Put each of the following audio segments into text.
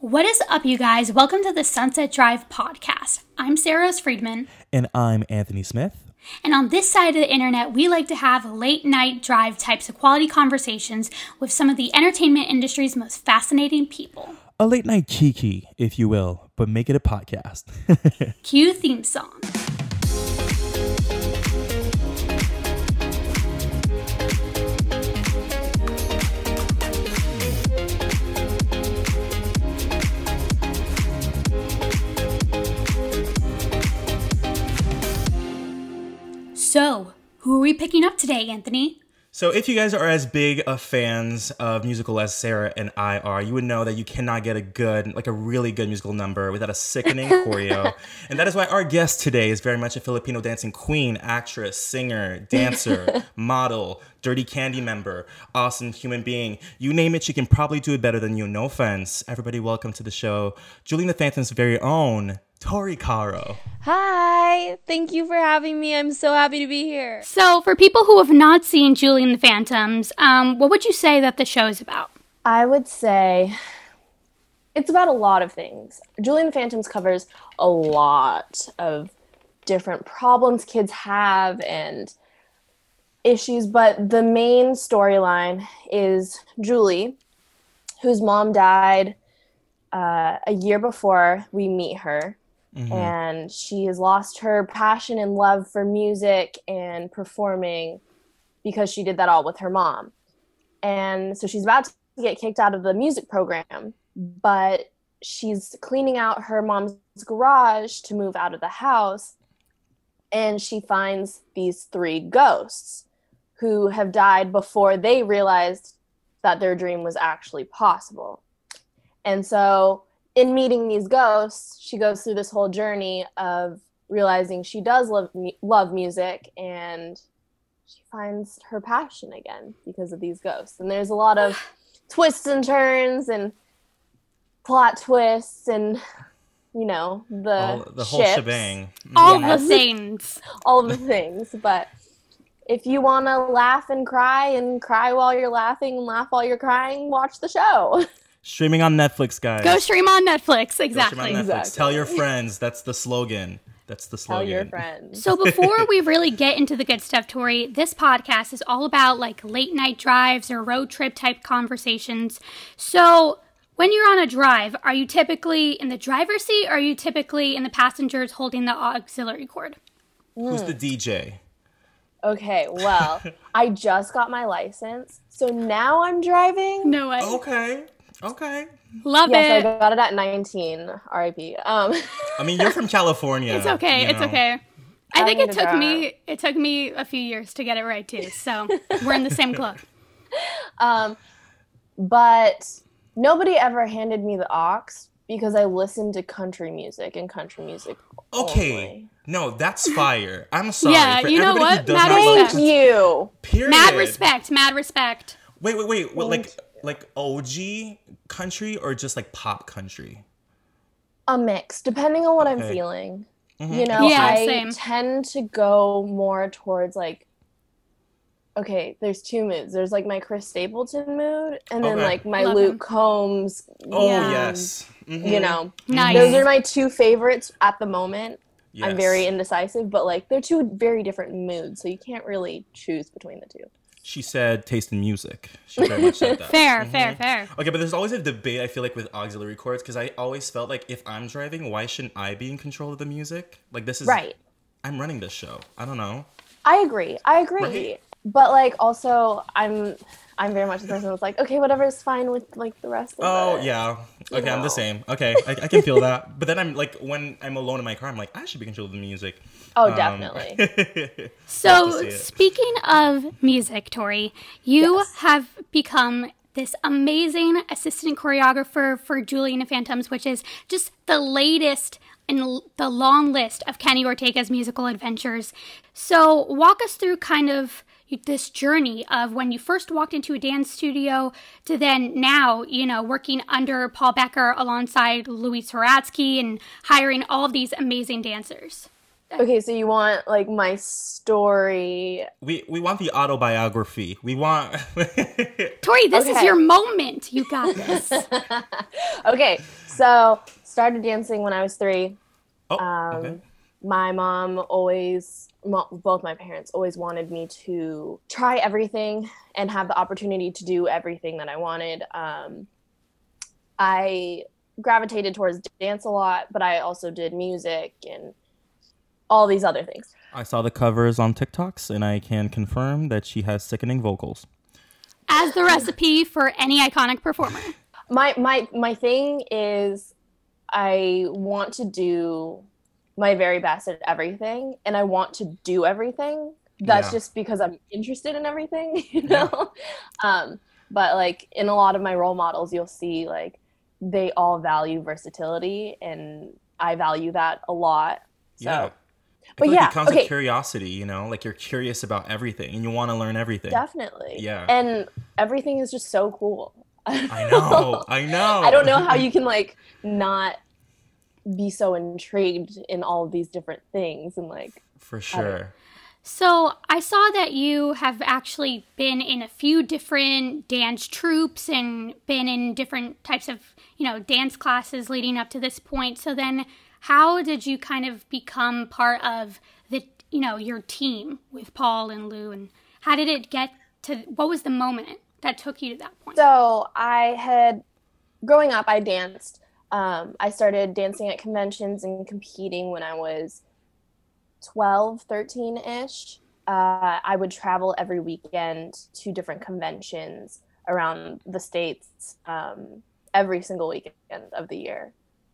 What is up, you guys? Welcome to the Sunset Drive podcast. I'm Sarah Friedman. And I'm Anthony Smith. And on this side of the internet, we like to have late night drive types of quality conversations with some of the entertainment industry's most fascinating people. A late night kiki, if you will, but make it a podcast. Cue theme song. So, who are we picking up today, Anthony? So, if you guys are as big of fans of musical as Sarah and I are, you would know that you cannot get a good, like a really good musical number without a sickening choreo. And that is why our guest today is very much a Filipino dancing queen, actress, singer, dancer, model, dirty candy member, awesome human being. You name it, she can probably do it better than you. No offense. Everybody, welcome to the show. Julie the Phantom's very own Tori Caro. Hi, thank you for having me. I'm so happy to be here. So, for people who have not seen Julie and the Phantoms, um, what would you say that the show is about? I would say it's about a lot of things. Julie and the Phantoms covers a lot of different problems kids have and issues, but the main storyline is Julie, whose mom died uh, a year before we meet her Mm-hmm. And she has lost her passion and love for music and performing because she did that all with her mom. And so she's about to get kicked out of the music program, but she's cleaning out her mom's garage to move out of the house. And she finds these three ghosts who have died before they realized that their dream was actually possible. And so in meeting these ghosts, she goes through this whole journey of realizing she does love love music and she finds her passion again because of these ghosts. And there's a lot of twists and turns and plot twists and you know the all, the whole ships. shebang. All yes. the things. all the things, but if you want to laugh and cry and cry while you're laughing and laugh while you're crying, watch the show. Streaming on Netflix, guys. Go stream on Netflix. Exactly. On Netflix. Exactly. Tell your friends. That's the slogan. That's the slogan. Tell your friends. So before we really get into the good stuff, Tori, this podcast is all about like late night drives or road trip type conversations. So when you're on a drive, are you typically in the driver's seat or are you typically in the passengers holding the auxiliary cord? Who's hmm. the DJ? Okay, well, I just got my license. So now I'm driving. No way. Okay. Okay. Love yes, it. I got it at 19. RIP. Um. I mean, you're from California. it's okay. It's know. okay. I, I think it took me it took me a few years to get it right too. So we're in the same club. Um, but nobody ever handed me the ox because I listened to country music and country music. Okay. Only. No, that's fire. I'm sorry. Yeah, you know what? Mad respect. Thank you. Period. Mad respect. Mad respect. Wait, wait, wait. Well, like like OG country or just like pop country? A mix, depending on what okay. I'm feeling. Mm-hmm. You know, yeah, I same. tend to go more towards like okay, there's two moods. There's like my Chris Stapleton mood and then okay. like my Love Luke him. Combs. Oh yeah, yes. Mm-hmm. You know. Nice. Those are my two favorites at the moment. Yes. I'm very indecisive, but like they're two very different moods, so you can't really choose between the two. She said taste in music. She very much said that. fair, mm-hmm. fair, fair. Okay, but there's always a debate I feel like with auxiliary cords because I always felt like if I'm driving, why shouldn't I be in control of the music? Like this is right. I'm running this show. I don't know. I agree. I agree. Right? But like also I'm I'm very much the person that's like, okay, whatever is fine with like the rest of Oh it, yeah. Okay, know. I'm the same. Okay, I, I can feel that. But then I'm like when I'm alone in my car, I'm like, I should be controlling the music. Oh, um, definitely. so speaking of music, Tori, you yes. have become this amazing assistant choreographer for Julie and the Phantoms, which is just the latest in the long list of Kenny Ortega's musical adventures. So walk us through kind of this journey of when you first walked into a dance studio to then now, you know, working under Paul Becker alongside Louise Hradsky and hiring all of these amazing dancers? Okay, so you want like my story? We we want the autobiography. We want. Tori, this is your moment. You got this. okay, so started dancing when I was three. oh, Um, okay. My mom always, mo- both my parents always wanted me to try everything and have the opportunity to do everything that I wanted. Um, I gravitated towards dance a lot, but I also did music and all these other things. I saw the covers on TikToks, and I can confirm that she has sickening vocals. As the recipe for any iconic performer. my my my thing is i want to do my very best at everything and i want to do everything that's Yeah. just because i'm interested in everything you know um but like in a lot of my role models you'll see like they all value versatility and i value that a lot so Yeah. I But like yeah, it comes okay. curiosity, you know, like you're curious about everything and you want to learn everything. definitely Yeah. and everything is just so cool I know, I know. I don't know how you can like not be so intrigued in all of these different things and like For sure. So I saw that you have actually been in a few different dance troupes and been in different types of, you know, dance classes leading up to this point. So then how did you kind of become part of the, you know, your team with Paul and Lou and how did it get to what was the moment that took you to that point? so I had growing up I danced um, I started dancing at conventions and competing when I was 12 13 ish uh, I would travel every weekend to different conventions around the states um, every single weekend of the year.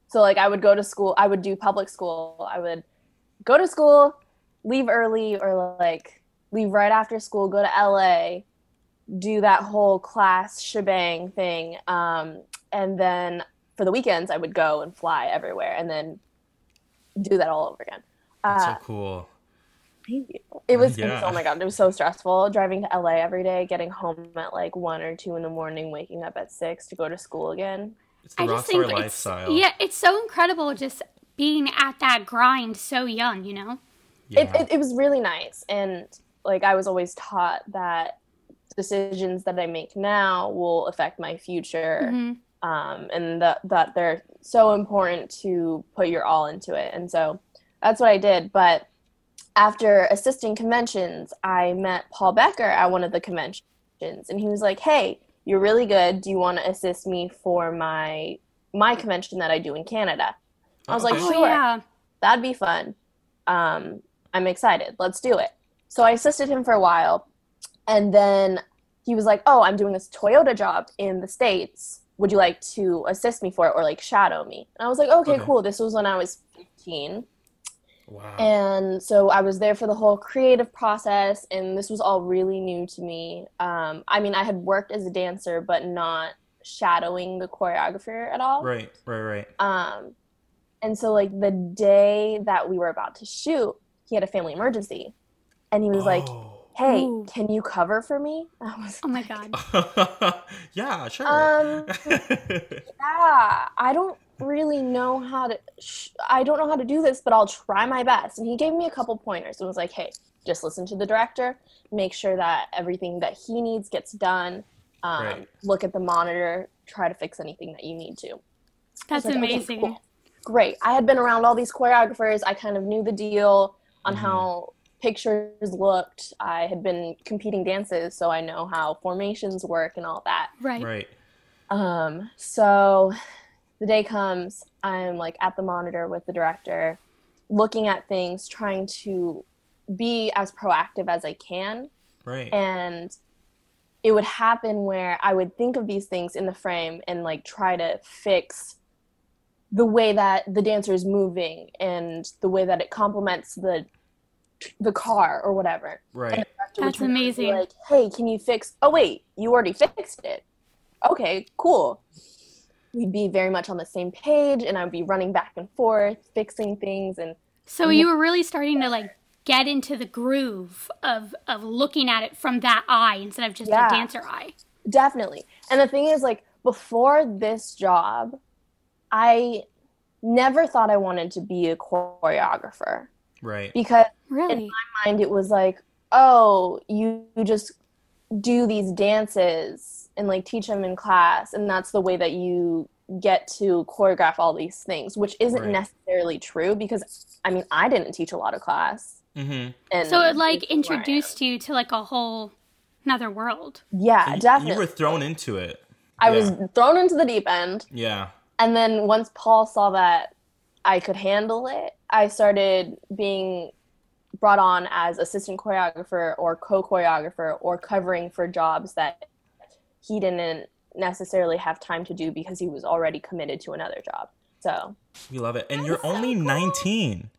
So like I would go to school I would do public school. I would go to school leave early or like leave right after school go to LA do that whole class shebang thing. Um, and then for the weekends, I would go and fly everywhere and then do that all over again. That's Uh, so cool. it was, Yeah. oh my God, it was so stressful driving to LA every day, getting home at like one or two in the morning, waking up at six to go to school again. It's the I rockstar just think it's lifestyle. yeah, it's so incredible just being at that grind so young, you know. Yeah. It, it, it was really nice. And like I was always taught that decisions that I make now will affect my future. Mhm. Um, and that that they're so important to put your all into it. And so that's what I did. But after assisting conventions, I met Paul Becker at one of the conventions, and he was like, "Hey, you're really good. Do you want to assist me for my my convention that I do in Canada?" I was like. Oh "Sure, yeah. that'd be fun. Um, I'm excited. Let's do it." So I assisted him for a while, and then he was like, "Oh, I'm doing this Toyota job in the states. Would you like to assist me for it or like shadow me?" And I was like, "Okay, Okay. cool." This was when I was 15, wow. and so I was there for the whole creative process, and this was all really new to me. Um, I mean, I had worked as a dancer, but not shadowing the choreographer at all. right, right, right. Um, and so like the day that we were about to shoot, he had a family emergency, and he was like, Oh. "Hey, Ooh. can you cover for me?" I was, Oh my god. yeah, sure. um, yeah, I don't really know how to. Sh- I don't know how to do this, but I'll try my best. And he gave me a couple pointers and was like, "Hey, just listen to the director. Make sure that everything that he needs gets done. Um, Right. Look at the monitor. Try to fix anything that you need to." That's like, okay, amazing. cool. Great. I had been around all these choreographers. I kind of knew the deal on Mhm. how pictures looked. I had been competing dances, so I know how formations work and all that. Right. right. Um, so the day comes, I'm like at the monitor with the director, looking at things, trying to be as proactive as I can. Right. And it would happen where I would think of these things in the frame and like try to fix the way that the dancer is moving and the way that it complements the the car or whatever. right. That's turn around and be amazing. Like, hey, can you fix? Oh wait, you already fixed it. Okay, cool. We'd be very much on the same page, and I'd be running back and forth, fixing things, and So you were really starting to like get into the groove of of looking at it from that eye instead of just Yeah. a dancer eye. definitely. And the thing is, like before this job, I never thought I wanted to be a choreographer. Right. because Really? In my mind it was like oh you, you just do these dances and like teach them in class and that's the way that you get to choreograph all these things which isn't Right. necessarily true because i mean i didn't teach a lot of class Mm-hmm. and So it like it's who I am. introduced you to like a whole another world. yeah definitely You were thrown into it. i was thrown into the deep end Yeah. and then once paul saw that i could handle it i started being brought on as assistant choreographer or co-choreographer or covering for jobs that he didn't necessarily have time to do because he was already committed to another job so We love it. And you're only 19.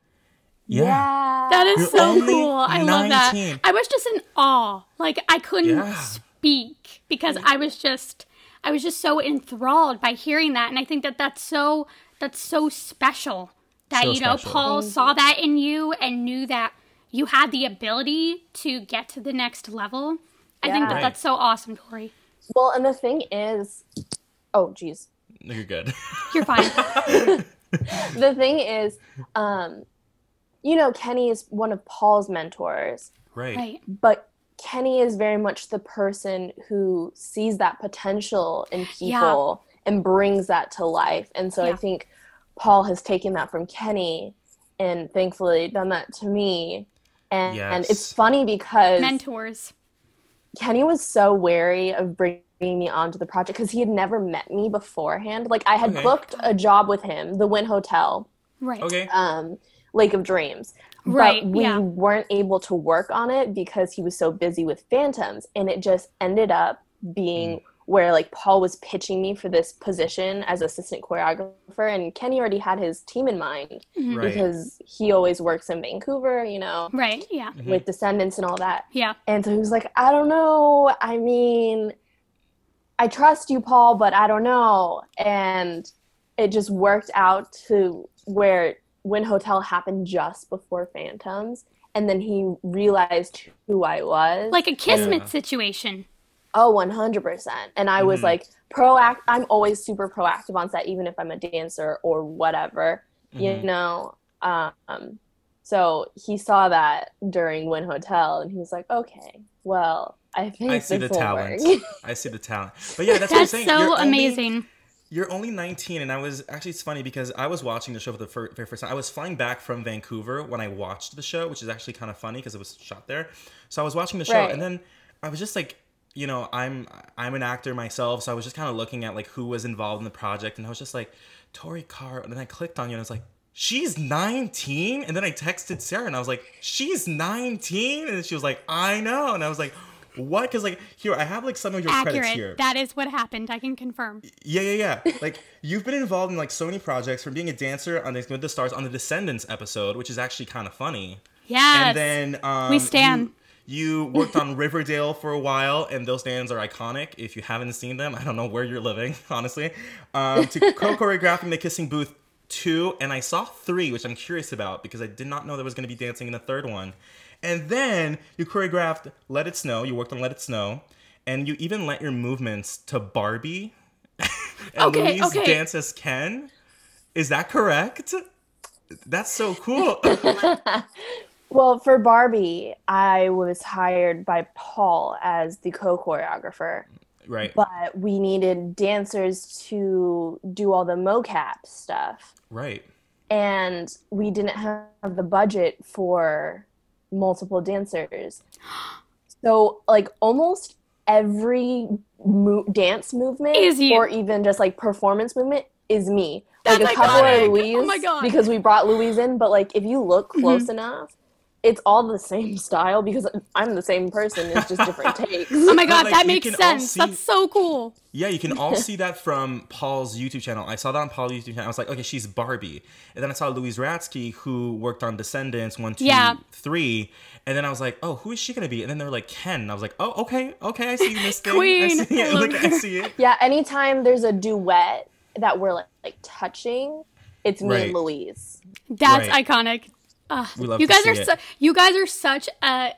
Yeah. That is You're so only cool. I love that. I was just in awe. Like I couldn't Yeah. speak because I was just I was just so enthralled by hearing that and I think that that's so that's so special that So you know special. Paul saw that in you and knew that you had the ability to get to the next level. I think that Right. that's so awesome, Tori. well and the thing is oh geez You're good. You're fine. the thing is um you know kenny is one of paul's mentors right. right. but Kenny is very much the person who sees that potential in Yeah. people and brings that to life. And so Yeah. I think Paul has taken that from Kenny and thankfully done that to me. And, and it's funny because Mentors. Kenny was so wary of bringing me onto the project because he had never met me beforehand. Like I had Okay. booked a job with him, the Wynn Hotel, Right. Okay. um, Lake of Dreams. Right, But we yeah. weren't able to work on it because he was so busy with Phantoms. And it just ended up being where like Paul was pitching me for this position as assistant choreographer and Kenny already had his team in mind Mhm. Right. because he always works in Vancouver, you know, Right. Yeah. Mm-hmm. with Descendants and all that. Yeah. And so he was like, I don't know. I mean, I trust you, Paul, but I don't know. And it just worked out to where Wynn Hotel happened just before Phantoms. And then he realized who I was. Like a kismet Yeah. situation. Oh, 100%. And I was Mhm. like, proact. I'm always super proactive on set, even if I'm a dancer or whatever, you Mhm. know? Um, so he saw that during Wynn Hotel and he was like, okay, well, I think I see the talent. I see the talent. But yeah, that's, what I'm That's saying. so You're only- amazing. You're only 19, and I was actually it's funny because I was watching the show for the fir- very first time. I was flying back from Vancouver when I watched the show, which is actually kind of funny because it was shot there. So I was watching the show, Right. and then I was just like, you know, I'm I'm an actor myself, so I was just kind of looking at like who was involved in the project, and I was just like, Tori Caro, and then I clicked on you, and I was like. She's 19? And then I texted Sarah and I was like, She's 19? And she was like, I know. And I was like, What? Because, like, here, I have like some of your credits here. That is what happened. I can confirm. Yeah, yeah, yeah. Like you've been involved in like so many projects, from being a dancer on Dancing with the Stars on the Descendants episode, which is actually kind of funny. Yeah. And then um, We stand. You, you worked on Riverdale for a while, and those stands are iconic. If you haven't seen them, I don't know where you're living, honestly. Um, to co-choreographing the Kissing Booth two, and I saw three, which I'm curious about because I did not know there was going to be dancing in the third one. And then you choreographed Let It Snow. You worked on Let It Snow, and you even lent your movements to Barbie. and Okay, Louise okay. dance as Ken. Is that correct? That's so cool. Well, for Barbie, I was hired by Paul as the co choreographer, right, but we needed dancers to do all the mocap stuff. right. and we didn't have the budget for multiple dancers. So, like, almost every mo- dance movement Is or even just like performance movement is me. Like That's a couple iconic. are Louise Oh my God. Mm-hmm. because we brought Louise in, but like if you look close enough, it's all the same style because I'm the same person. It's just different takes. Oh my god, like, that makes sense. see- That's so cool. Yeah, you can all see that from Paul's YouTube channel. I saw that on Paul's YouTube channel. I was like, okay, she's Barbie. And then I saw Louise Hradsky, who worked on Descendants one, two, three. Yeah. And then I was like, oh, who is she gonna be? And then they were like, Ken. And I was like, oh, okay, okay, I see this thing. I Queen. see it. Look, I see it. Yeah, anytime there's a duet that we're like, like touching, it's me Right. and Louise. That's Right. iconic. Ugh, you guys are su- you guys are such a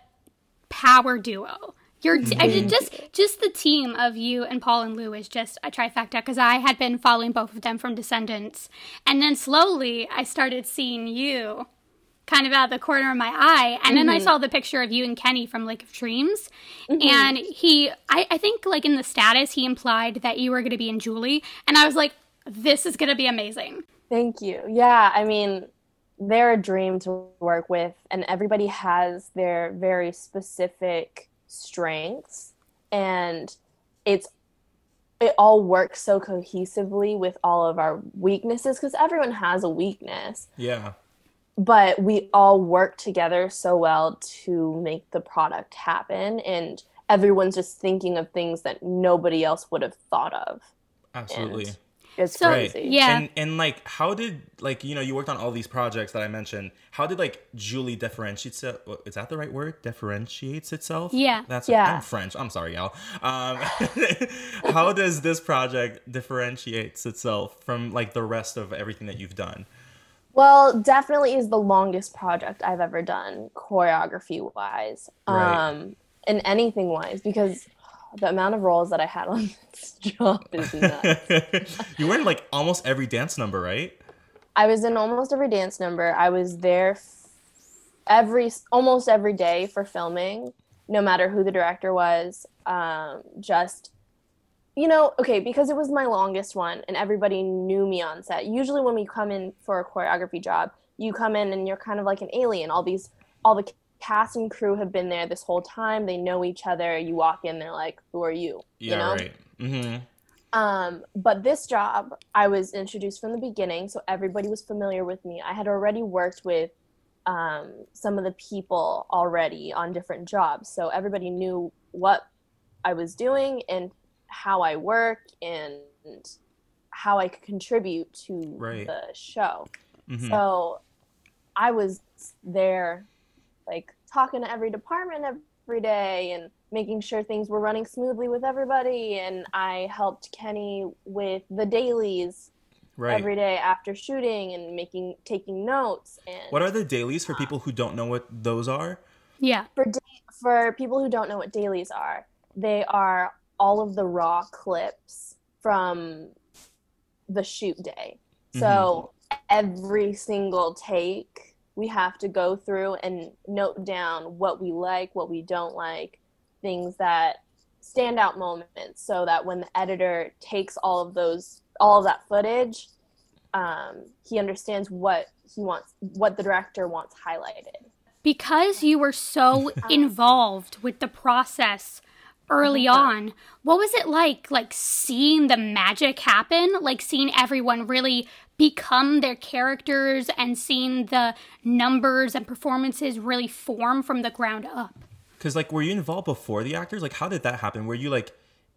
power duo. You're t- I Mm-hmm. just just the team of you and Paul and Lou is just a trifecta because I had been following both of them from Descendants, and then slowly I started seeing you kind of out of the corner of my eye. And then I saw the picture of you and Kenny from Lake of Dreams. And he, I, I think, like in the status, he implied that you were going to be in Julie. And I was like, this is going to be amazing. Thank you. Yeah, I mean, they're a dream to work with, and everybody has their very specific strengths, and it's it all works so cohesively with all of our weaknesses because everyone has a weakness, Yeah. but we all work together so well to make the product happen, and everyone's just thinking of things that nobody else would have thought of. Absolutely. And it's So, crazy. yeah. And and like how did like you know you worked on all these projects that I mentioned. How did like Julie differentiates it? what- Is that the right word? Differentiates itself? Yeah. That's Yeah. I'm French. I'm sorry, y'all. Um, how does this project differentiates itself from like the rest of everything that you've done? Well, definitely is the longest project I've ever done, choreography wise, Right. um, and anything wise, because the amount of roles that I had on this job is nuts. you were in like almost every dance number, right? I was in almost every dance number. I was there every almost every day for filming, no matter who the director was. Um, just you know, okay, because it was my longest one, and everybody knew me on set. Usually, when we come in for a choreography job, you come in and you're kind of like an alien. All these, all the cast and crew have been there this whole time. They know each other. You walk in, they're like, "Who are you?" Yeah, you know? right. Mm-hmm. Um, but this job, I was introduced from the beginning, so everybody was familiar with me. I had already worked with um, some of the people already on different jobs, so everybody knew what I was doing and how I work and how I could contribute to Right. the show. Mhm. So I was there, like talking to every department every day and making sure things were running smoothly with everybody. And I helped Kenny with the dailies right. every day after shooting and making taking notes. And What are the dailies for people who don't know what those are? Yeah. for da- for people who don't know what dailies are, they are all of the raw clips from the shoot day. Mm-hmm. So every single take, we have to go through and note down what we like, what we don't like, things that stand out moments, so that when the editor takes all of those, all of that footage, um, he understands what he wants, what the director wants highlighted. Because you were so involved with the process early on, what was it like like seeing the magic happen, like seeing everyone really become their characters and seeing the numbers and performances really form from the ground up? Because like, were you involved before the actors? Like, how did that happen? Were you like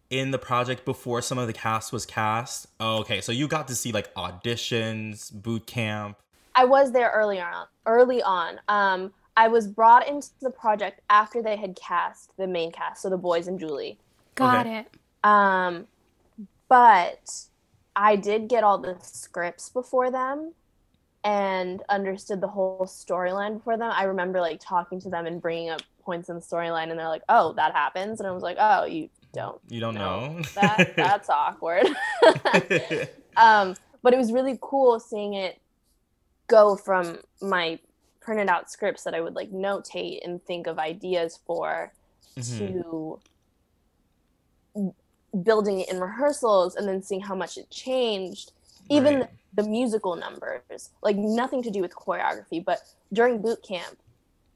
in the project before some of the cast was cast? Oh, okay, so you got to see like auditions, boot camp. I was there early on. Early on, um, I was brought into the project after they had cast the main cast, so the boys and Julie. Got Okay. it. Um, but I did get all the scripts before them and understood the whole storyline before them. I remember like talking to them and bringing up points in the storyline, and they're like, "Oh, that happens," and I was like, "Oh, you don't You don't No, know. that that's awkward." um, but it was really cool seeing it go from my printed out scripts that I would like notate and think of ideas for Mhm. to building it in rehearsals and then seeing how much it changed. Even Right. the, the musical numbers, like nothing to do with choreography, but during boot camp,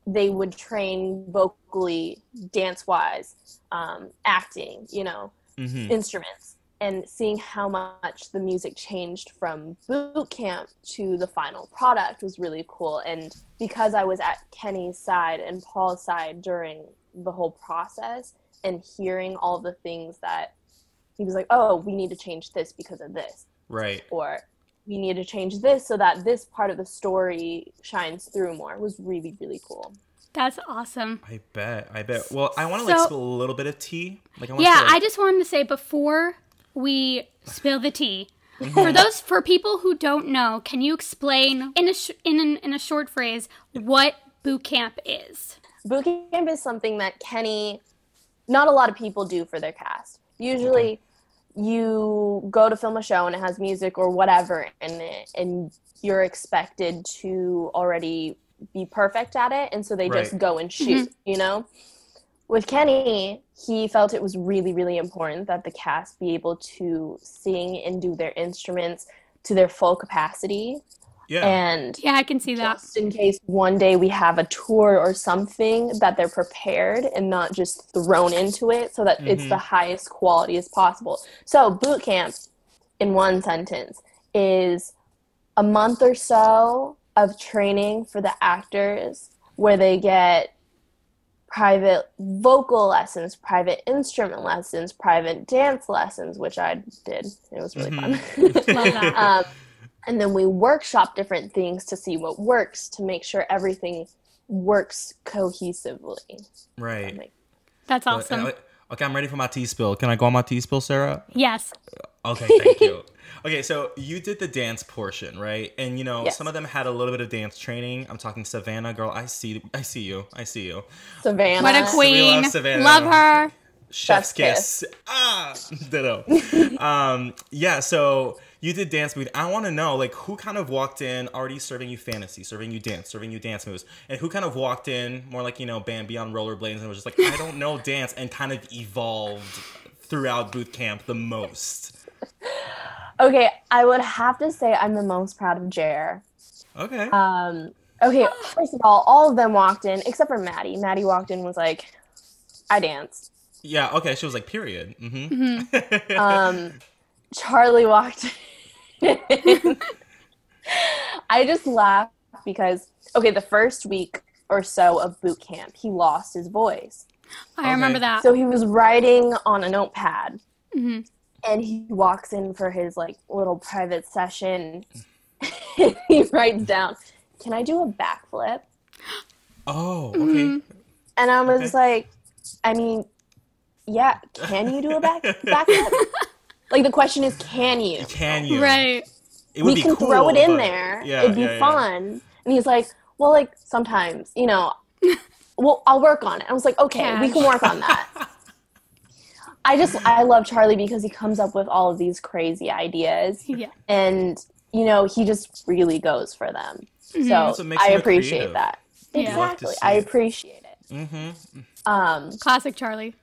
they would train vocally, dance wise, um, acting, you know, Mhm. instruments and seeing how much the music changed from boot camp to the final product was really cool and because i was at kenny's side and paul's side during the whole process and hearing all the things that he was like oh we need to change this because of this Right. or we need to change this so that this part of the story shines through more It was really really cool That's awesome. I bet. I bet. Well, I want to like spill a little bit of tea. Like, I want Yeah, to, like, I just wanted to say before we spill the tea, for those for people who don't know, can you explain in a sh- in an, in a short phrase what boot camp is? boot camp is something that Kenny, not a lot of people do for their cast. Usually, you go to film a show and it has music or whatever in it, and you're expected to already be perfect at it and so they Right. just go and shoot mm-hmm. you know? With kenny he felt it was really really important that the cast be able to sing and do their instruments to their full capacity Yeah. and Yeah, I can see that. just in case one day we have a tour or something that they're prepared and not just thrown into it so that it's Mhm. the highest quality as possible. So boot camp in one sentence is a month or so of training for the actors where they get private vocal lessons, private instrument lessons, private dance lessons, which I did. It was really fun. Love that. um, and then we workshop different things to see what works to make sure everything works cohesively. right. Like, That's Uh, awesome. uh, Okay, I'm ready for my tea spill. Can I go on my tea spill, Sarah? Yes. Okay, thank you. Okay, so you did the dance portion, right? And you know, Yes. some of them had a little bit of dance training. I'm talking Savannah, girl. I see, I see you. I see you. Savannah. What a We queen. love Savannah. Love her. Chef's Chef's kiss. Ah, ditto. um, yeah. So you did dance moves. I want to know, like, who kind of walked in already serving you fantasy, serving you dance, serving you dance moves, and who kind of walked in more like you know Bambi on rollerblades and was just like, I don't know dance, and kind of evolved throughout boot camp the most. Okay, I would have to say I'm the most proud of Jer. Okay. Um, okay, first of all, all of them walked in except for Maddie. Maddie walked in was like, I danced. yeah. Okay. She was like, period. Mm-hmm. Um, Charlie walked in. I just laughed because, okay, the first week or so of boot camp, he lost his voice. I remember Okay. that. So he was writing on a notepad Mhm. and he walks in for his like little private session. he writes down, Can I do a backflip? oh. Okay. Mhm. And I was Okay. like, I mean, yeah, can you do a back backflip? Like the question is, can you? Can you? Right. It would we be can cool, throw it in there. Yeah, It'd be yeah, yeah. fun. And he's like, well, like sometimes, you know, well, I'll work on it. I was like, okay, we can work on that. I just, I love Charlie because he comes up with all of these crazy ideas Yeah. and, you know, he just really goes for them. Mhm. So That's what makes I appreciate creative. that. Yeah. Exactly. see I it. appreciate it. Mm-hmm. Um, Classic Charlie.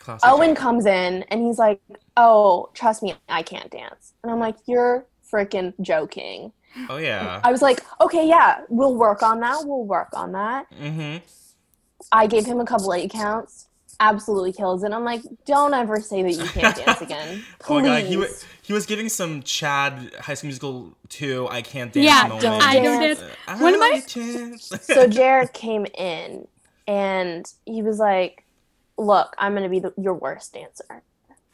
Classic. Owen comes in and he's like, "Oh, trust me, I can't dance." And I'm like, "You're freaking joking." Oh yeah. I was like, "Okay, yeah, we'll work on that. We'll work on that." Mm-hmm. I gave him a couple eight counts. Absolutely kills it. I'm like, "Don't ever say that you can't dance again, Oh my god, he was he was giving some Chad High School Musical two I can't dance Yeah, moment. don't I don't dance. dance. I One of my- so Jared came in and he was like, "Look, I'm gonna be the, your worst dancer."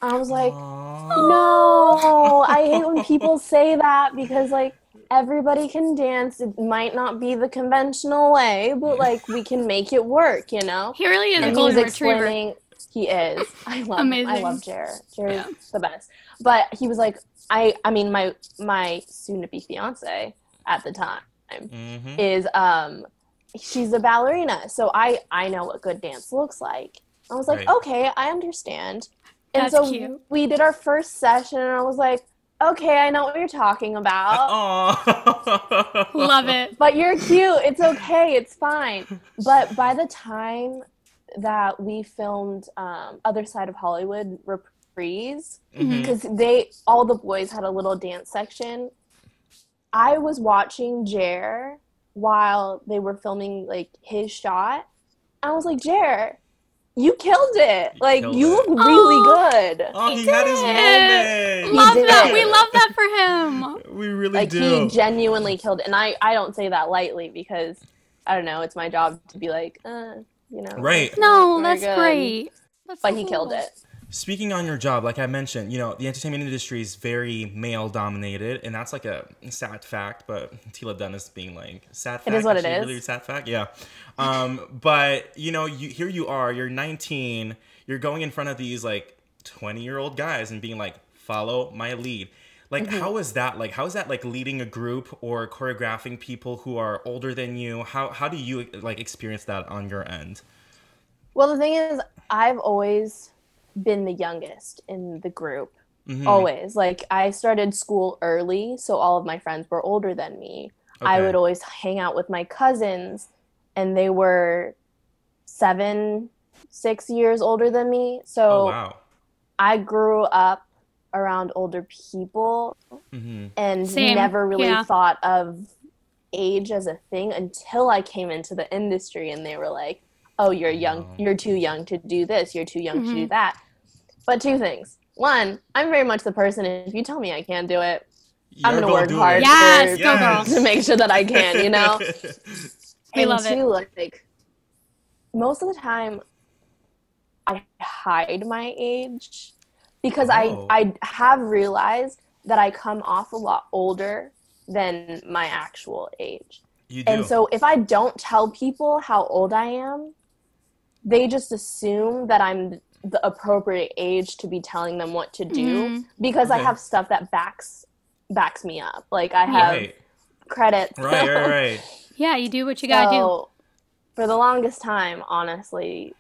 I was like, Aw. No, I hate when people say that because like everybody can dance. It might not be the conventional way, but like we can make it work, you know. He really is a And he was golden retriever. he is. I love him. I love Jared. Jared's Yeah. the best. But he was like, I I mean my my soon to be fiance at the time Mhm. is um she's a ballerina, so I I know what good dance looks like. I was like, Right. okay, I understand. And That's so cute. we did our first session, and I was like, okay, I know what you're talking about. Aw. Love it. But you're cute. It's okay. It's fine. But by the time that we filmed um, Other Side of Hollywood reprise, because they all the boys had a little dance section. I was watching Jer while they were filming like his shot. I was like, Jer, you killed it. You like killed you it. look really Aw. good. Oh, he, He had his did. moment. Love that. We love that for him. We really like do. he genuinely killed it. And I I don't say that lightly because I don't know, it's my job to be like, uh, you know. Right. No, that's good. great. That's But so he killed it. Speaking on your job, like I mentioned, you know, the entertainment industry is very male dominated, and that's like a sad fact. But Tila Dunn is being like sad fact. is what it actually, is. Really sad fact, yeah. Um, but you know, you here you are, you're 19, you're going in front of these like 20 year old guys and being like, follow my lead. Like, Mm-hmm. how is that? Like, how is that like leading a group or choreographing people who are older than you? How how do you like experience that on your end? Well, the thing is, I've always been the youngest in the group. Mhm. Always. Like I started school early, so all of my friends were older than me. I would always hang out with my cousins, and they were seven, six years older than me. So Oh wow. I grew up around older people hmm and Same, never really yeah. thought of age as a thing until I came into the industry and they were like, "Oh, you're young. Wow. You're too young to do this. You're too young to do Mhm. that." But two things. One, I'm very much the person if you tell me I can't do it, I'm gonna work hard. Yes, for- Yes. to make sure that I can, you know? We and love it. like most of the time I hide my age because Oh. I I have realized that I come off a lot older than my actual age. you do. And so if I don't tell people how old I am, they just assume that I'm the appropriate age to be telling them what to do Mhm. because I have stuff that backs backs me up. Like I have right. credits. Right, right, right. Yeah, you do what you gotta do. For the longest time, honestly,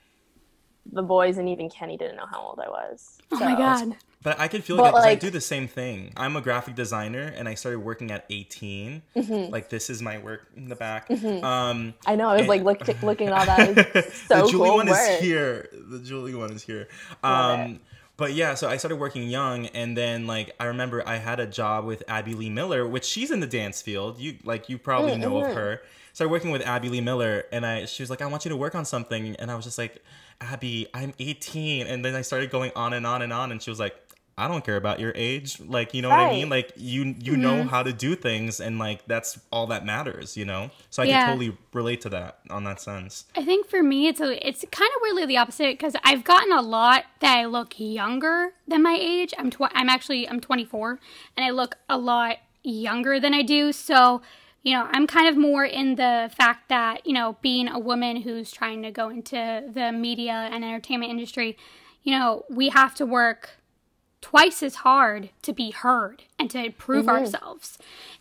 the boys and even Kenny didn't know how old I was. Oh my god. But I can feel But, like, 'cause I do the same thing. I'm a graphic designer, and I started working at 18. Mm-hmm. Like this is my work in the back. Um, I know. I was And- like look, looking at all that. It's so the Julie cool one work. is here. The Julie one is here. Um, but yeah, so I started working young, and then like I remember I had a job with Abby Lee Miller, which she's in the dance field. You like you probably Mm, know of mhm. her. Started working with Abby Lee Miller, and I she was like, I want you to work on something, and I was just like, Abby, I'm 18, and then I started going on and on and on, and she was like. I don't care about your age. Like, you know what I mean? Like you you know mm-hmm. how to do things and like that's all that matters, you know? So I Yeah. can totally relate to that on that sense. I think for me, it's a, it's kind of weirdly the opposite because I've gotten a lot that I look younger than my age. I'm tw- I'm actually I'm 24, and I look a lot younger than I do. So, you know, I'm kind of more in the fact that you know, being a woman who's trying to go into the media and entertainment industry, you know, we have to work twice as hard to be heard and to prove ourselves.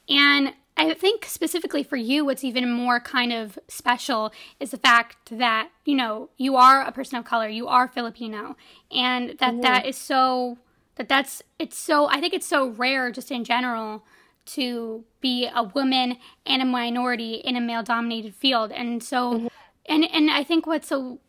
And I think specifically for you, what's even more kind of special is the fact that, you know, you are a person of color, you are Filipino, and that that is so, that that's, it's so, I think it's so rare just in general to be a woman and a minority in a male dominated field. And so, mm-hmm. and, and I think what's so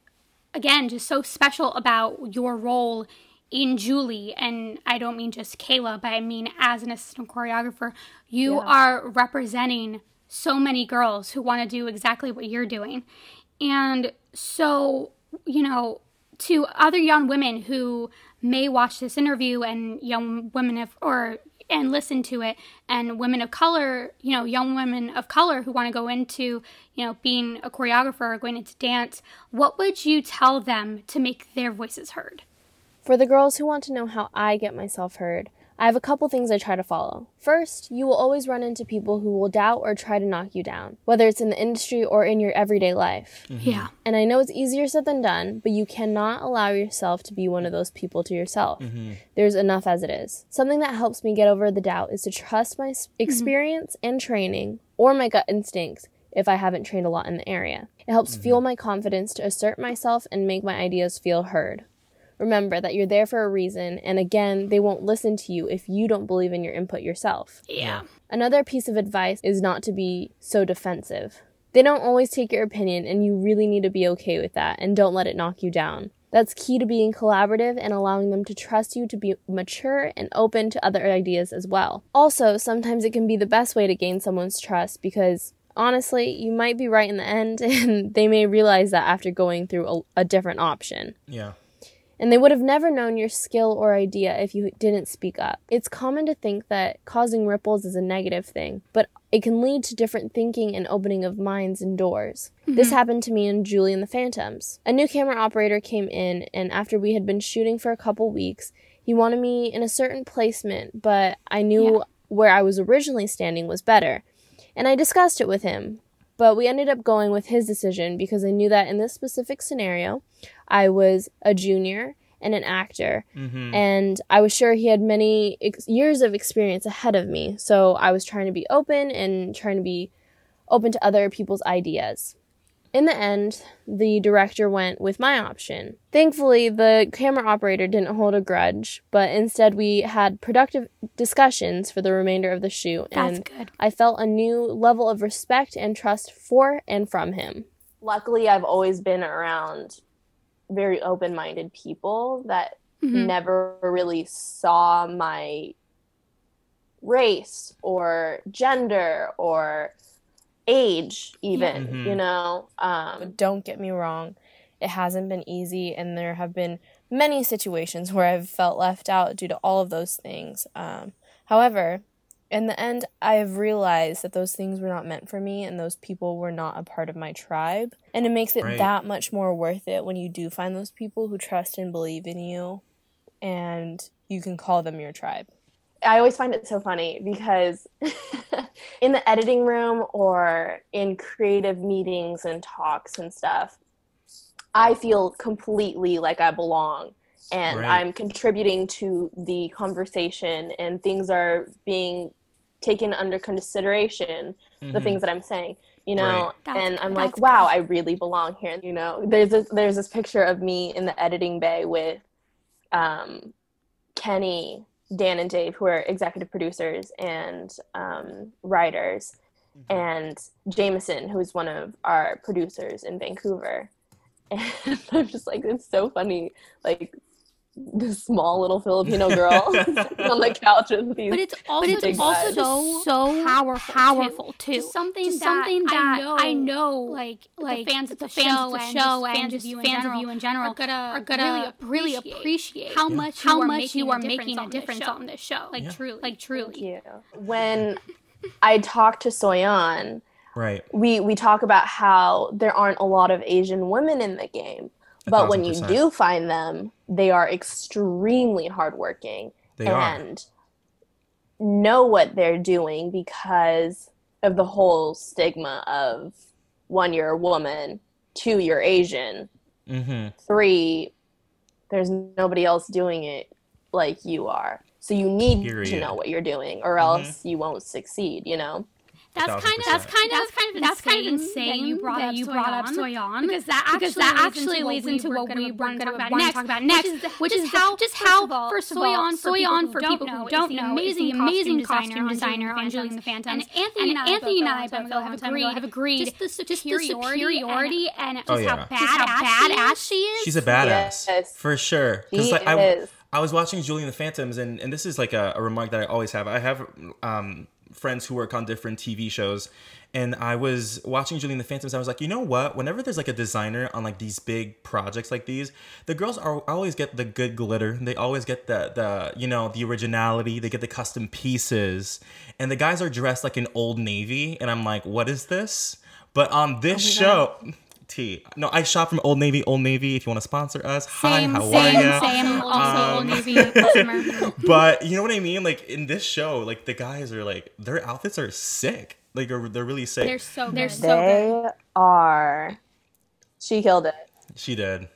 again just so special about your role in Julie and I don't mean just Kayla but I mean as an assistant choreographer you Yeah. are representing so many girls who want to do exactly what you're doing and so you know to other young women who may watch this interview and young women of or and listen to it and women of color you know young women of color who want to go into you know being a choreographer or going into dance what would you tell them to make their voices heard For the girls who want to know how I get myself heard, I have a couple things I try to follow. First, you will always run into people who will doubt or try to knock you down, whether it's in the industry or in your everyday life. Mm-hmm. yeah And I know it's easier said than done, but you cannot allow yourself to be one of those people to yourself. Mm-hmm. There's enough as it is. Something that helps me get over the doubt is to trust my s- mm-hmm. experience and training or my gut instincts if I haven't trained a lot in the area. It helps fuel my confidence to assert myself and make my ideas feel heard. Remember that you're there for a reason, and again, they won't listen to you if you don't believe in your input yourself. yeah Another piece of advice is not to be so defensive. They don't always take your opinion, and you really need to be okay with that and don't let it knock you down. That's key to being collaborative and allowing them to trust you to be mature and open to other ideas as well. Also, sometimes it can be the best way to gain someone's trust because honestly, you might be right in the end, and they may realize that after going through a, a different option Yeah. And they would have never known your skill or idea if you didn't speak up. It's common to think that causing ripples is a negative thing, but it can lead to different thinking and opening of minds and doors. This mm-hmm. happened to me in Julie and the Phantoms. A new camera operator came in, and after we had been shooting for a couple weeks, he wanted me in a certain placement, but I knew Yeah. where I was originally standing was better. And I discussed it with him, but we ended up going with his decision because I knew that in this specific scenario, I was a junior and an actor, Mm-hmm. and I was sure he had many ex- years of experience ahead of me. So I was trying to be open and trying to be open to other people's ideas. In the end, the director went with my option. Thankfully, the camera operator didn't hold a grudge, but instead we had productive discussions for the remainder of the shoot, That's and good. I felt a new level of respect and trust for and from him. Luckily, I've always been around very open minded people that Mhm. never really saw my race or gender or age even Yeah. Mhm. you know um Don't get me wrong, it hasn't been easy, and there have been many situations where I've felt left out due to all of those things. Um, however, in the end, I have realized that those things were not meant for me, and those people were not a part of my tribe. And it makes it Right. that much more worth it when you do find those people who trust and believe in you, and you can call them your tribe. I always find it so funny because in the editing room or in creative meetings and talks and stuff, I feel completely like I belong and Right. I'm contributing to the conversation and things are being taken under consideration, the Mhm. things that I'm saying. You know, Right. And I'm like, wow, I really belong here. You know, there's this, there's this picture of me in the editing bay with um, Kenny, Dan, and Dave, who are executive producers and um, writers, and Jameson, who's one of our producers in Vancouver. And I'm just like, it's so funny, like this small little Filipino girl on the couch with these. But it's also, big it's also so so powerful, powerful too. Just something Just that something I know, I know, like- like the fans of the the fans show of the and show just and fans just of you in fans of general you in general are gonna are gonna really really appreciate appreciate how how much much you how are much making you a are difference making a on this difference show. on this show. Like Yeah. truly, like Thank truly. you. When I talked to Soyeon, Right. we we talk about how there aren't a lot of Asian women in the game, A but when you percent. do find them, they are extremely hardworking They are. and know what they're doing because of the whole stigma of one, you're a woman, two, you're Asian, Mm-hmm. three, there's nobody else doing it like you are. So you need to know what you're doing, or Mhm. else you won't succeed. You know. That's kind of that's kind of That's kind of that's kind of insane insane that you brought that up you brought up Soyeon, Soyeon because that because actually that leads actually into leads what into we what we gonna- were wanna going to talk talk about about next, next. Talk next, which is the- just is how- just first how of all, first of all Soyeon, for people who don't know, who is don't the know amazing amazing costume costume designer designer on on Julie Julie and and the the Phantoms. Phantoms, And Anthony and I Anthony and I both both have have agreed. agreed have agreed Just the superiority superiority and- and just how badass badass she is. She's a badass for sure. Because like, I. I was watching Julie and the Phantoms, and, and this is like a, a remark that I always have. I have um, friends who work on different TV shows, and I was watching Julie and the Phantoms. I was like, you know what? Whenever there's like a designer on like these big projects like these, the girls are always get the good glitter. They always get the the you know the originality. They get the custom pieces, and the guys are dressed like an old navy, and I'm like, what is this? But on this oh show. T. No, I shop from Old Navy. Old Navy, if you want to sponsor us, hi, Same, how are same, ya? same. Also, Um, Old Navy customer. but you know what I mean? Like in this show, like the guys are like their outfits are sick. Like they're, they're really sick. They're so They're good. so good. they are. She killed it. she did.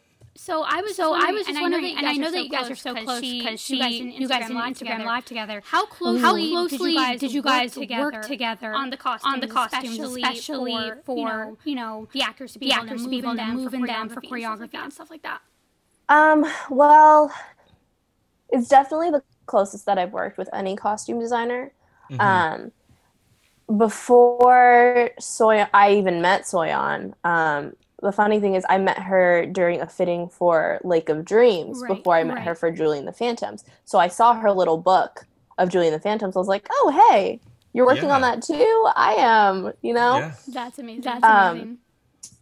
So I was So I was and just I know wondering, that and I know that you guys are so close she- because you guys in you guys in Instagram Instagram live live together. together. How closely, How did you guys, did you guys work, work together together on the costumes, on the costumes, especially, especially for, for you know, you know the actors to be the able actors to to be able to them move for in them for choreography choreography and stuff like that. Um, well, it's definitely the closest that I've worked with any costume designer. Mhm. Um, before Soy, I even met Soyeon. Um, the funny thing is, I met her during a fitting for Lake of Dreams Right, before I met her for Julie and the Phantoms. So I saw her little book of Julie and the Phantoms. I was like, oh, hey, you're working on that too? I am, you know? yeah. That's amazing. That's Um, amazing.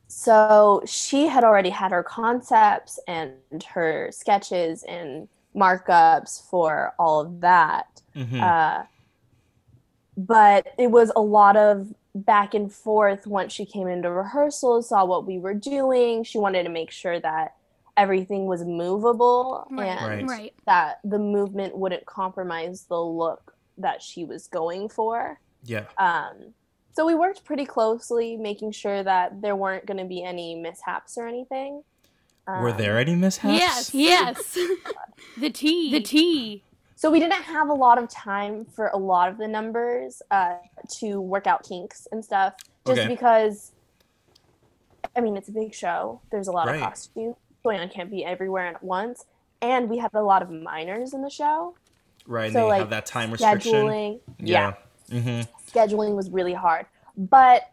So she had already had her concepts and her sketches and markups for all of that. Mhm. Uh, but it was a lot of back and forth once she came into rehearsal, saw what we were doing. She wanted to make sure that everything was movable Right, and Right. right. that the movement wouldn't compromise the look that she was going for. yeah. Um, so we worked pretty closely, making sure that there weren't going to be any mishaps or anything. Were Um, there any mishaps? Yes, yes. the tea, the tea. So we didn't have a lot of time for a lot of the numbers uh, to work out kinks and stuff, just Okay. because I mean, it's a big show. There's a lot Right. of costumes. Soyeon can't be everywhere at once. And we had a lot of minors in the show. Right. And So, they like, have that time restriction. Scheduling. Yeah. hmm scheduling was really hard. But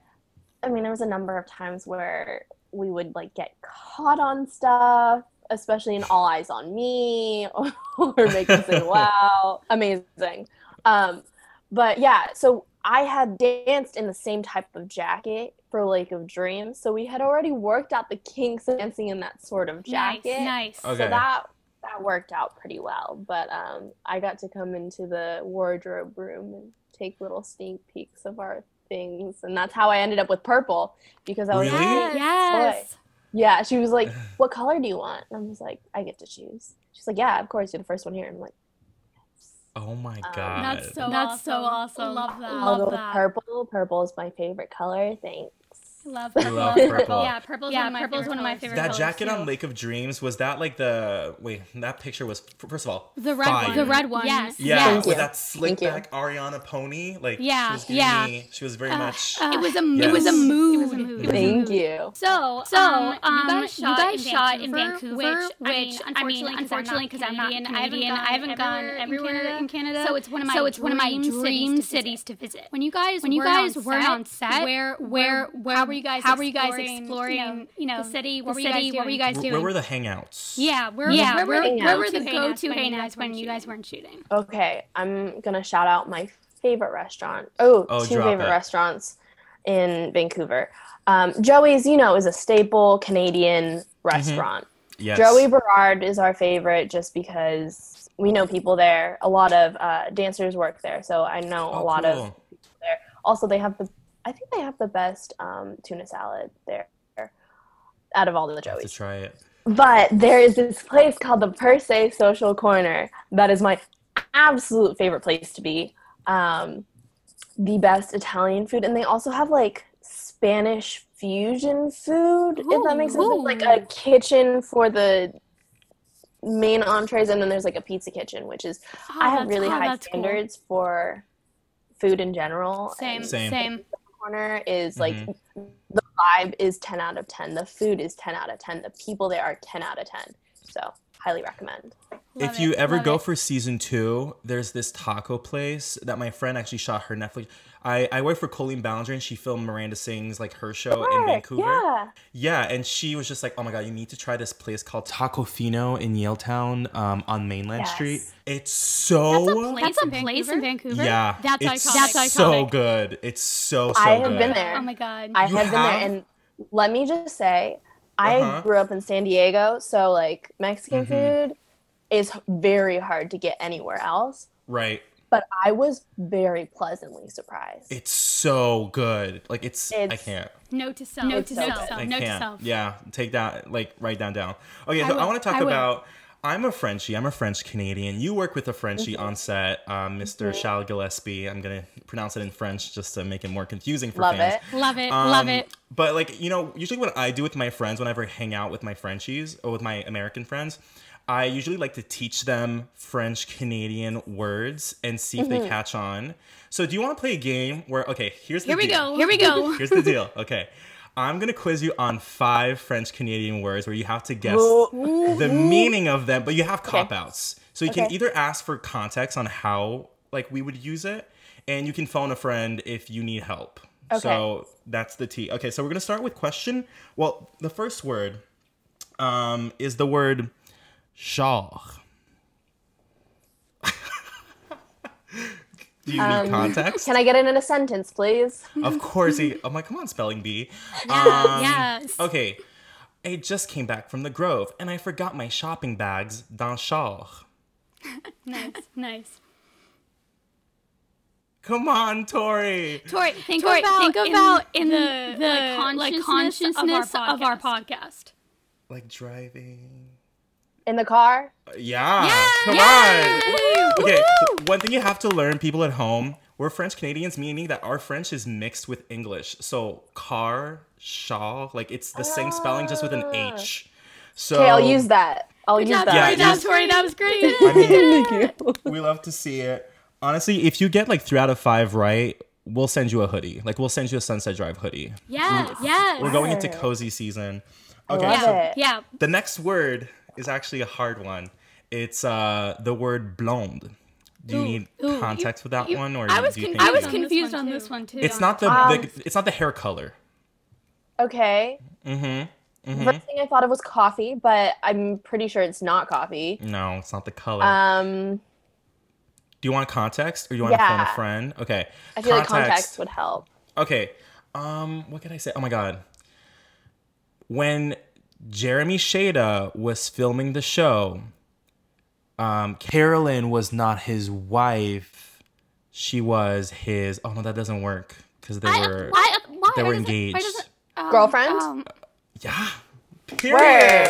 I mean, there was a number of times where we would like get caught on stuff, especially in All Eyes on Me or, Make Them Say Wow. Amazing. Um, but yeah, so I had danced in the same type of jacket for Lake of Dreams. So we had already worked out the kinks of dancing in that sort of Nice, jacket. nice. Okay. So that that worked out pretty well. But um, I got to come into the wardrobe room and take little sneak peeks of our things, and that's how I ended up with purple because I was Really? Yes. yes. Yeah. She was like, "What color do you want?" And I was like, "I get to choose." She's like, "Yeah, of course, you're the first one here." And I'm like, Oh my Um, god. That's so That's awesome. so awesome. Love that. Love that. purple. Purple is my favorite color. Thanks." Love purple. love purple. Yeah, purple's Yeah, one of my purple's favorite one of my colors. favorite that colors, jacket too. on Lake of Dreams was that like the wait that picture was first of all The red fire. one. The red one. Yes. yeah Thank with that slick Thank you. back Ariana pony like Yeah, she was yeah. me she was very much it was a Yes. it was a mood. It was a mood. It was a Thank you. So, So, um, um, you guys shot, you guys in, shot Vancouver, in Vancouver, which, which, I mean, unfortunately, because I'm not Canadian, I haven't gone everywhere in Canada. So it's one of my So it's one of my dream dream cities to visit. When you guys When you guys were on set, where where- where how were you guys how were you guys exploring, exploring you know the city? the What were you guys city? What were you doing? guys Where- doing? where were the hangouts yeah, where Yeah, where, where were, were where were the the go-to when hangouts when you guys weren't shooting? Okay, I'm gonna shout out my favorite restaurant. Oh, Oh, two favorite it. restaurants in Vancouver. Um, Joey's, you know, is a staple Canadian restaurant. yes Joey Burrard is our favorite just because we know people there. A lot of uh, dancers work there, so I know Oh, a lot of people there. Also, they have the, I think they have the best um, tuna salad there out of all the I have to try it But there is this place called the Per Se Social Corner that is my absolute favorite place to be. Um, the best Italian food, and they also have like Spanish fusion food, if that makes sense. It's like a kitchen for the main entrees, and then there's like a pizza kitchen, which is I have really oh, high that's cool. standards for food in general. Same, Same. Same. corner is like Mm-hmm. the vibe is 10 out of 10 the food is 10 out of 10 the people there are 10 out of 10 so highly recommend Love if you it, ever love go it. for season two, there's this taco place that my friend actually shot her Netflix. I, I work for Colleen Ballinger and she filmed Miranda Sings like her show in Vancouver. yeah Yeah, and she was just like, "Oh my god, you need to try this place called Tacofino in Yaletown um, on Mainland Yes. Street. It's so That's a place in Vancouver. yeah, that's it's iconic. That's so good. It's so so good. i have good. been there Oh my god. i You have been there and let me just say i Uh-huh. grew up in san diego so like mexican Mm-hmm. food is very hard to get anywhere else Right. But i was very pleasantly surprised It's so good. Like it's, I can't. Note to self. Note to Note to self. self. I Note to can't. self. Yeah, take that. Like write down down. Okay, so I, will. want to talk I will. about. I'm a Frenchie. I'm a French Canadian. You work with a Frenchie Mm-hmm. on set, um, mister Charles Gillespie. I'm gonna pronounce it in French just to make it more confusing for love fans. it Love it. love Um, it. But like you know, usually what I do with my friends whenever I hang out with my Frenchies or with my American friends, I usually like to teach them French Canadian words and see if Mm-hmm. they catch on. So do you want to play a game where okay, here's the Here we deal. go. Here we go. Here's the deal. Okay. I'm gonna quiz you on five French Canadian words where you have to guess Ooh. the meaning of them, but you have cop outs. So you can either ask for context on how like we would use it, and you can phone a friend if you need help. Okay. So that's the T. Okay, so we're gonna start with question. Well, the first word um, is the word genre. Do you need context? can i get it in a sentence please Of course. He, I'm like, come on, spelling bee. Um, yes. Okay. I just came back from the Grove and I forgot my shopping bags dans char. Nice. Nice. Come on, Tori. Tori, think Tori, about think in about in the, the, the like, consciousness, consciousness of, our of our podcast. Like driving. In the car Yeah. Come on. Okay. One thing you have to learn, people at home, we're French Canadians, meaning that our French is mixed with English. So car, shaw, like it's the same spelling, just with an ah. H. So okay i'll use that i'll use job, that Yeah, Good job, use- Tori. That was great. I mean, Thank you. we love to see it. Honestly, if you get like three out of five right, we'll send you a hoodie. Like we'll send you a Sunset Drive hoodie. Yeah, yeah. We're going into cozy season. Okay, love so it. yeah. the next word is actually a hard one. It's uh the word blonde. Do you need Ooh, context with that You- one, or I was do you con- think I was confused on this one too. It's not the, Um, the it's not the hair color. Okay. Mm-hmm. First thing I thought of was coffee, but I'm pretty sure it's not coffee. No, it's not the color. Um, do you want context, or you want to phone a friend? Okay. I feel like context would help. Okay. Um, what can I say? Oh my god. When Jeremy Shada was filming the show, um, Carolyn was not his wife. She was his. Oh no, that doesn't work because they were. why, why they were does it- why engaged. it- um, Girlfriend? um, Yeah. Word. Period.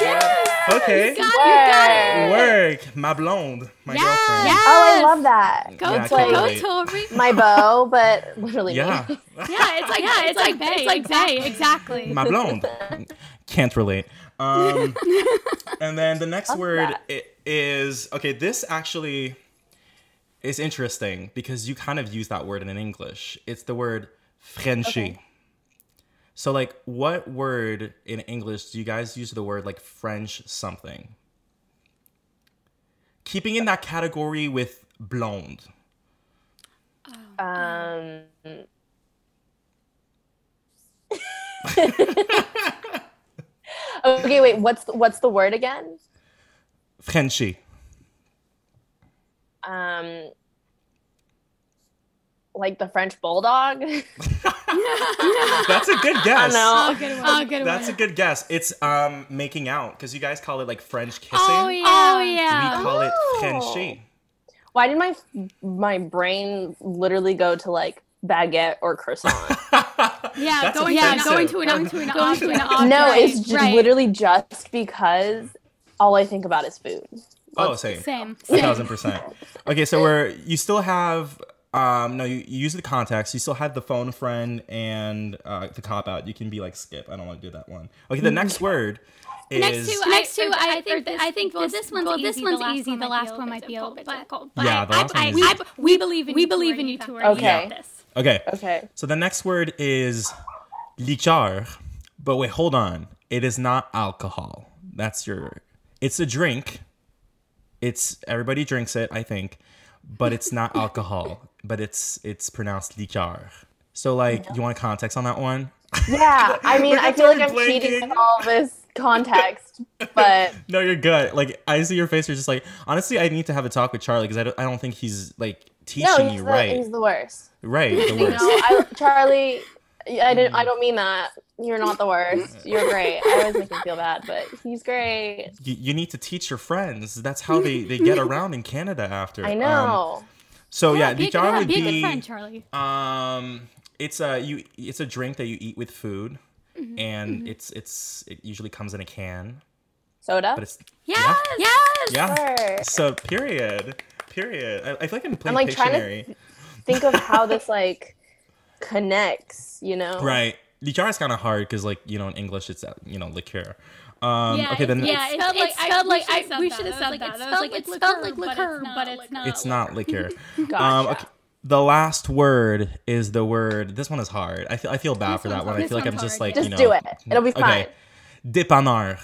Okay. got it, got it. Work. My blonde. My Yes. girlfriend. Yes. Oh, I love that. Go, Yeah, I go, like relate. Tori. my bow, but literally Yeah. me. Yeah, it's like yeah, it's like Bay. It's like Bay, exactly. My blonde. Can't relate. Um, and then the next word that. is okay. This actually is interesting because you kind of use that word in English. It's the word Frenchy. Okay. So, like, what word in English do you guys use the word like French something? Keeping in that category with blonde. Um, okay, wait. What's the, what's the word again? Frenchy. Um, like the French bulldog. That's a good guess. know. Oh, good one. Oh, good That's a good guess. It's um making out because you guys call it like French kissing. Oh yeah. Oh We yeah. call it Oh. Frenchy. Why did my my brain literally go to like baguette or croissant? Yeah, That's going yeah, going to an going to an going to an object. no, it's just right. literally just because all I think about is food. Oh, same. same. A thousand percent. Okay, so we're you still have um no you, you use the contacts. You still have the phone friend and uh, the cop out. You can be like skip. I don't want to do that one. Okay, the next word is Next two, next two, I, I think this- I think well, this, this one's well, this one's easy. The last one little might bit be a little bit but- difficult. But Yeah, the I, last one I, is we, we believe in We you, believe in You you, got Tori. Okay. You okay. Okay. So the next word is liqueur. But wait, hold on. It is not alcohol. That's your. It's a drink. It's everybody drinks it, I think, but it's not alcohol. But it's it's pronounced liqueur. So like, you want context on that one? Yeah, I mean, I feel like I'm cheating with all this context, but No, you're good. Like I see your face. You're just like, honestly, I need to have a talk with Charlie because I don't, I don't think he's like teaching no, he's you the, right. he's the worst. Right, the You know, I, Charlie, I didn't. I don't mean that. You're not the worst. You're great. I always make him feel bad, but he's great. You, you need to teach your friends. That's how they, they get around in Canada after. I Um, know. So yeah, Be a, liqueur yeah, would be a be good friend, Charlie. um, it's a you it's a drink that you eat with food, Mm-hmm, and it's it's it usually comes in a can, Soda. but it's Yes, yes. yeah. Sure. So period, period. I, I feel like I'm playing I'm, like, trying to- Pictionary. Think of how this like connects. You know. Right. Liqueur is kind of hard because, like, you know, in English it's, uh, you know, liqueur. Um, Yeah, okay, then it's- Yeah, It's it's, spelled it's like- I- spelled we like should've I, said we that. should have I said was like, that. it's I was like, it's spelled like liqueur, but it's not. it's not liqueur. Gotcha. Um, okay. The last word is the word. This one is hard. I feel I feel bad for that one. hard. I feel like I'm one's just like Just you know. Just do it. It'll be fine. Okay. Dépanneur.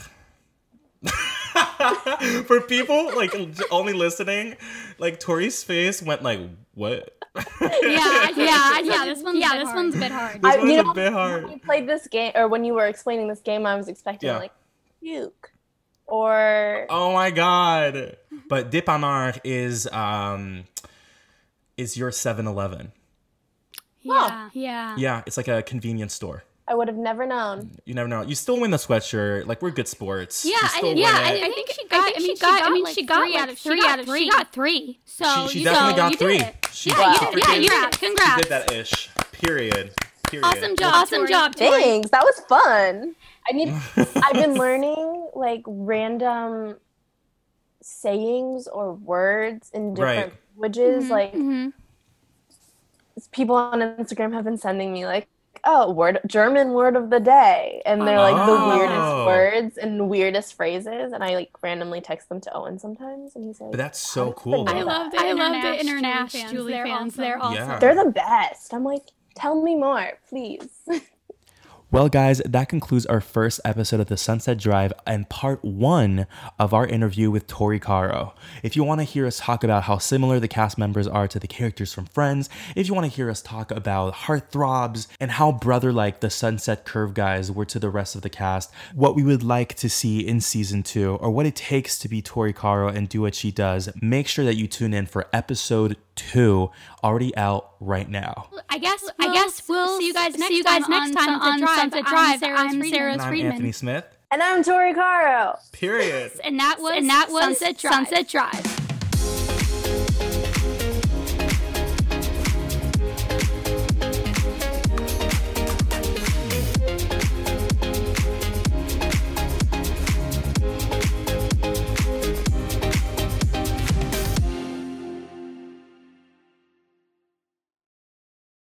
for people like only listening, like Tori's face went like, "What?" Yeah, yeah, yeah. This This one's one's yeah, this hard. one's a bit hard. This I- one's you a bit hard. When you played this game, or when you were explaining this game, I was expecting Yeah. like puke or Oh my god! But Dépanneur is um is your 7-Eleven. Yeah, yeah. Yeah, it's like a convenience store. I would have never known. You never know. You still win the sweatshirt. Like we're good sports. Yeah, I still think, win yeah. I, I think she got. I, think mean, she she got. got, I mean, like, she got three like out of- three three out of three. She got three. So she, she you, definitely so got you three. She, Yeah, Wow. you she did. Yeah, you did. She Congrats. did that ish. Period. Period. Awesome job. Awesome Tori. job, Tori. Thanks. That was fun. I need. I've been learning like random sayings or words in different Right. languages. Like hmm people on Instagram have been sending me like, oh, word German word of the day, and they're like Oh. the weirdest words and weirdest phrases, and I like randomly text them to Owen sometimes, and he's like, But that's so How cool. I know love the? I love the Internash international Julie Julie fans. fans. They're They're awesome. awesome. Yeah. They're the best. I'm like, Tell me more, please. Well, guys, that concludes our first episode of the Sunset Drive and part one of our interview with Tori Caro. If you want to hear us talk about how similar the cast members are to the characters from Friends, if you want to hear us talk about heartthrobs and how brother like the Sunset Curve guys were to the rest of the cast, what we would like to see in season two, or what it takes to be Tori Caro and do what she does, make sure that you tune in for episode two, already out right now. I guess we'll, I guess we'll see you guys next see you guys time next time on, on Sunset Drive. Drive. I'm Sarah, I'm Friedman. Anthony Smith. And I'm Tori Caro. Period. And that was and that was Sunset Drive. Sunset Drive.